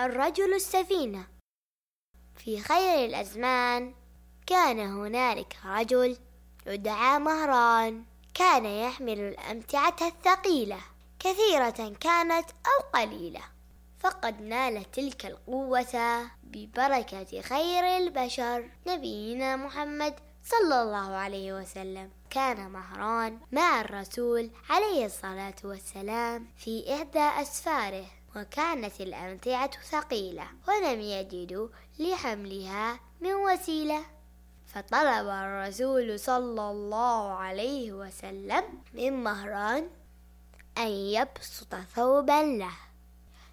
الرجل السفينة. في خير الأزمان كان هنالك رجل يدعى مهران. كان يحمل الأمتعة الثقيلة كثيرة كانت أو قليلة. فقد نال تلك القوة ببركة خير البشر. نبينا محمد صلى الله عليه وسلم. كان مهران مع الرسول عليه الصلاة والسلام في إحدى أسفاره. وكانت الأمتعة ثقيلة ولم يجدوا لحملها من وسيلة. فطلب الرسول صلى الله عليه وسلم من مهران أن يبسط ثوبا له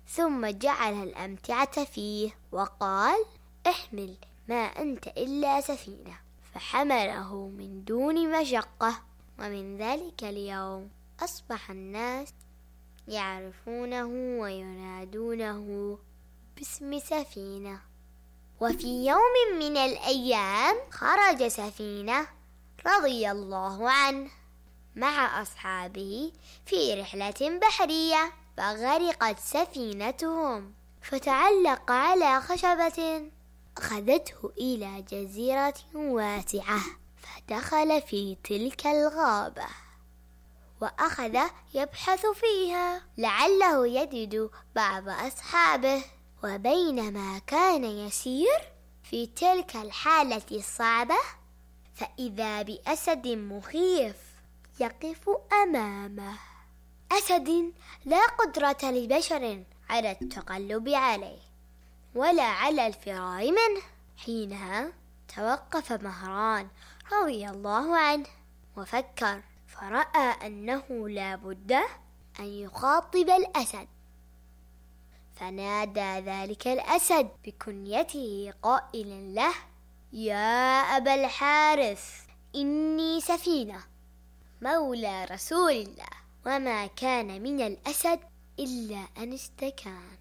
ثم جعل الأمتعة فيه وقال احمل ما أنت إلا سفينة. فحمله من دون مشقة ومن ذلك اليوم أصبح الناس يعرفونه وينادونه باسم سفينة. وفي يوم من الأيام خرج سفينة رضي الله عنه مع أصحابه في رحلة بحرية فغرقت سفينتهم فتعلق على خشبة أخذته إلى جزيرة واسعة فدخل في تلك الغابة. وأخذ يبحث فيها. لعله يجد بعض أصحابه. وبينما كان يسير في تلك الحالة الصعبة فإذا بأسد مخيف يقف أمامه. أسد لا قدرة لبشر على التقلب عليه ولا على الفرار منه. حينها توقف مهران رضي الله عنه وفكر. فرأى أنه لا بد أن يخاطب الأسد. فنادى ذلك الأسد بكنيته قائلا له يا أبا الحارث إني سفينة مولى رسول الله وما كان من الأسد إلا أن استكان.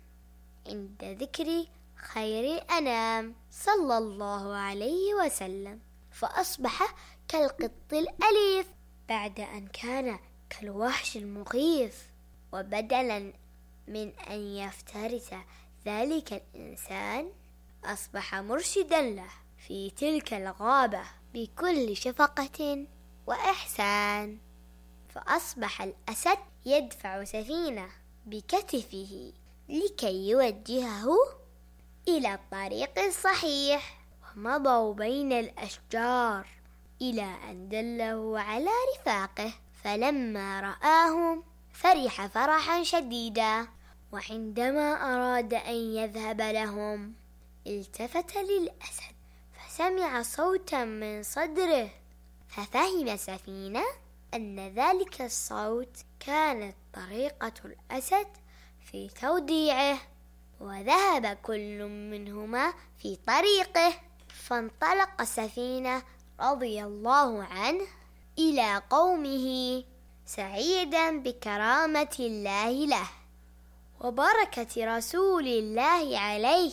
عند ذكر خير الأنام صلى الله عليه وسلم. فأصبح كالقط الأليف. بعد أن كان كالوحش المخيف وبدلا من أن يفترس ذلك الإنسان أصبح مرشدا له في تلك الغابة بكل شفقة وإحسان. فأصبح الأسد يدفع سفينة بكتفه لكي يوجهه إلى الطريق الصحيح. ومضوا بين الأشجار. إلى أن دله على رفاقه فلما رآهم فرح فرحا شديدا وعندما أراد أن يذهب لهم التفت للأسد فسمع صوتا من صدره ففهم سفينة أن ذلك الصوت كانت طريقة الأسد في توديعه وذهب كل منهما في طريقه فانطلق سفينة رضي الله عنه إلى قومه سعيدا بكرامة الله له وبركة رسول الله عليه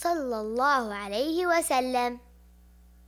صلى الله عليه وسلم.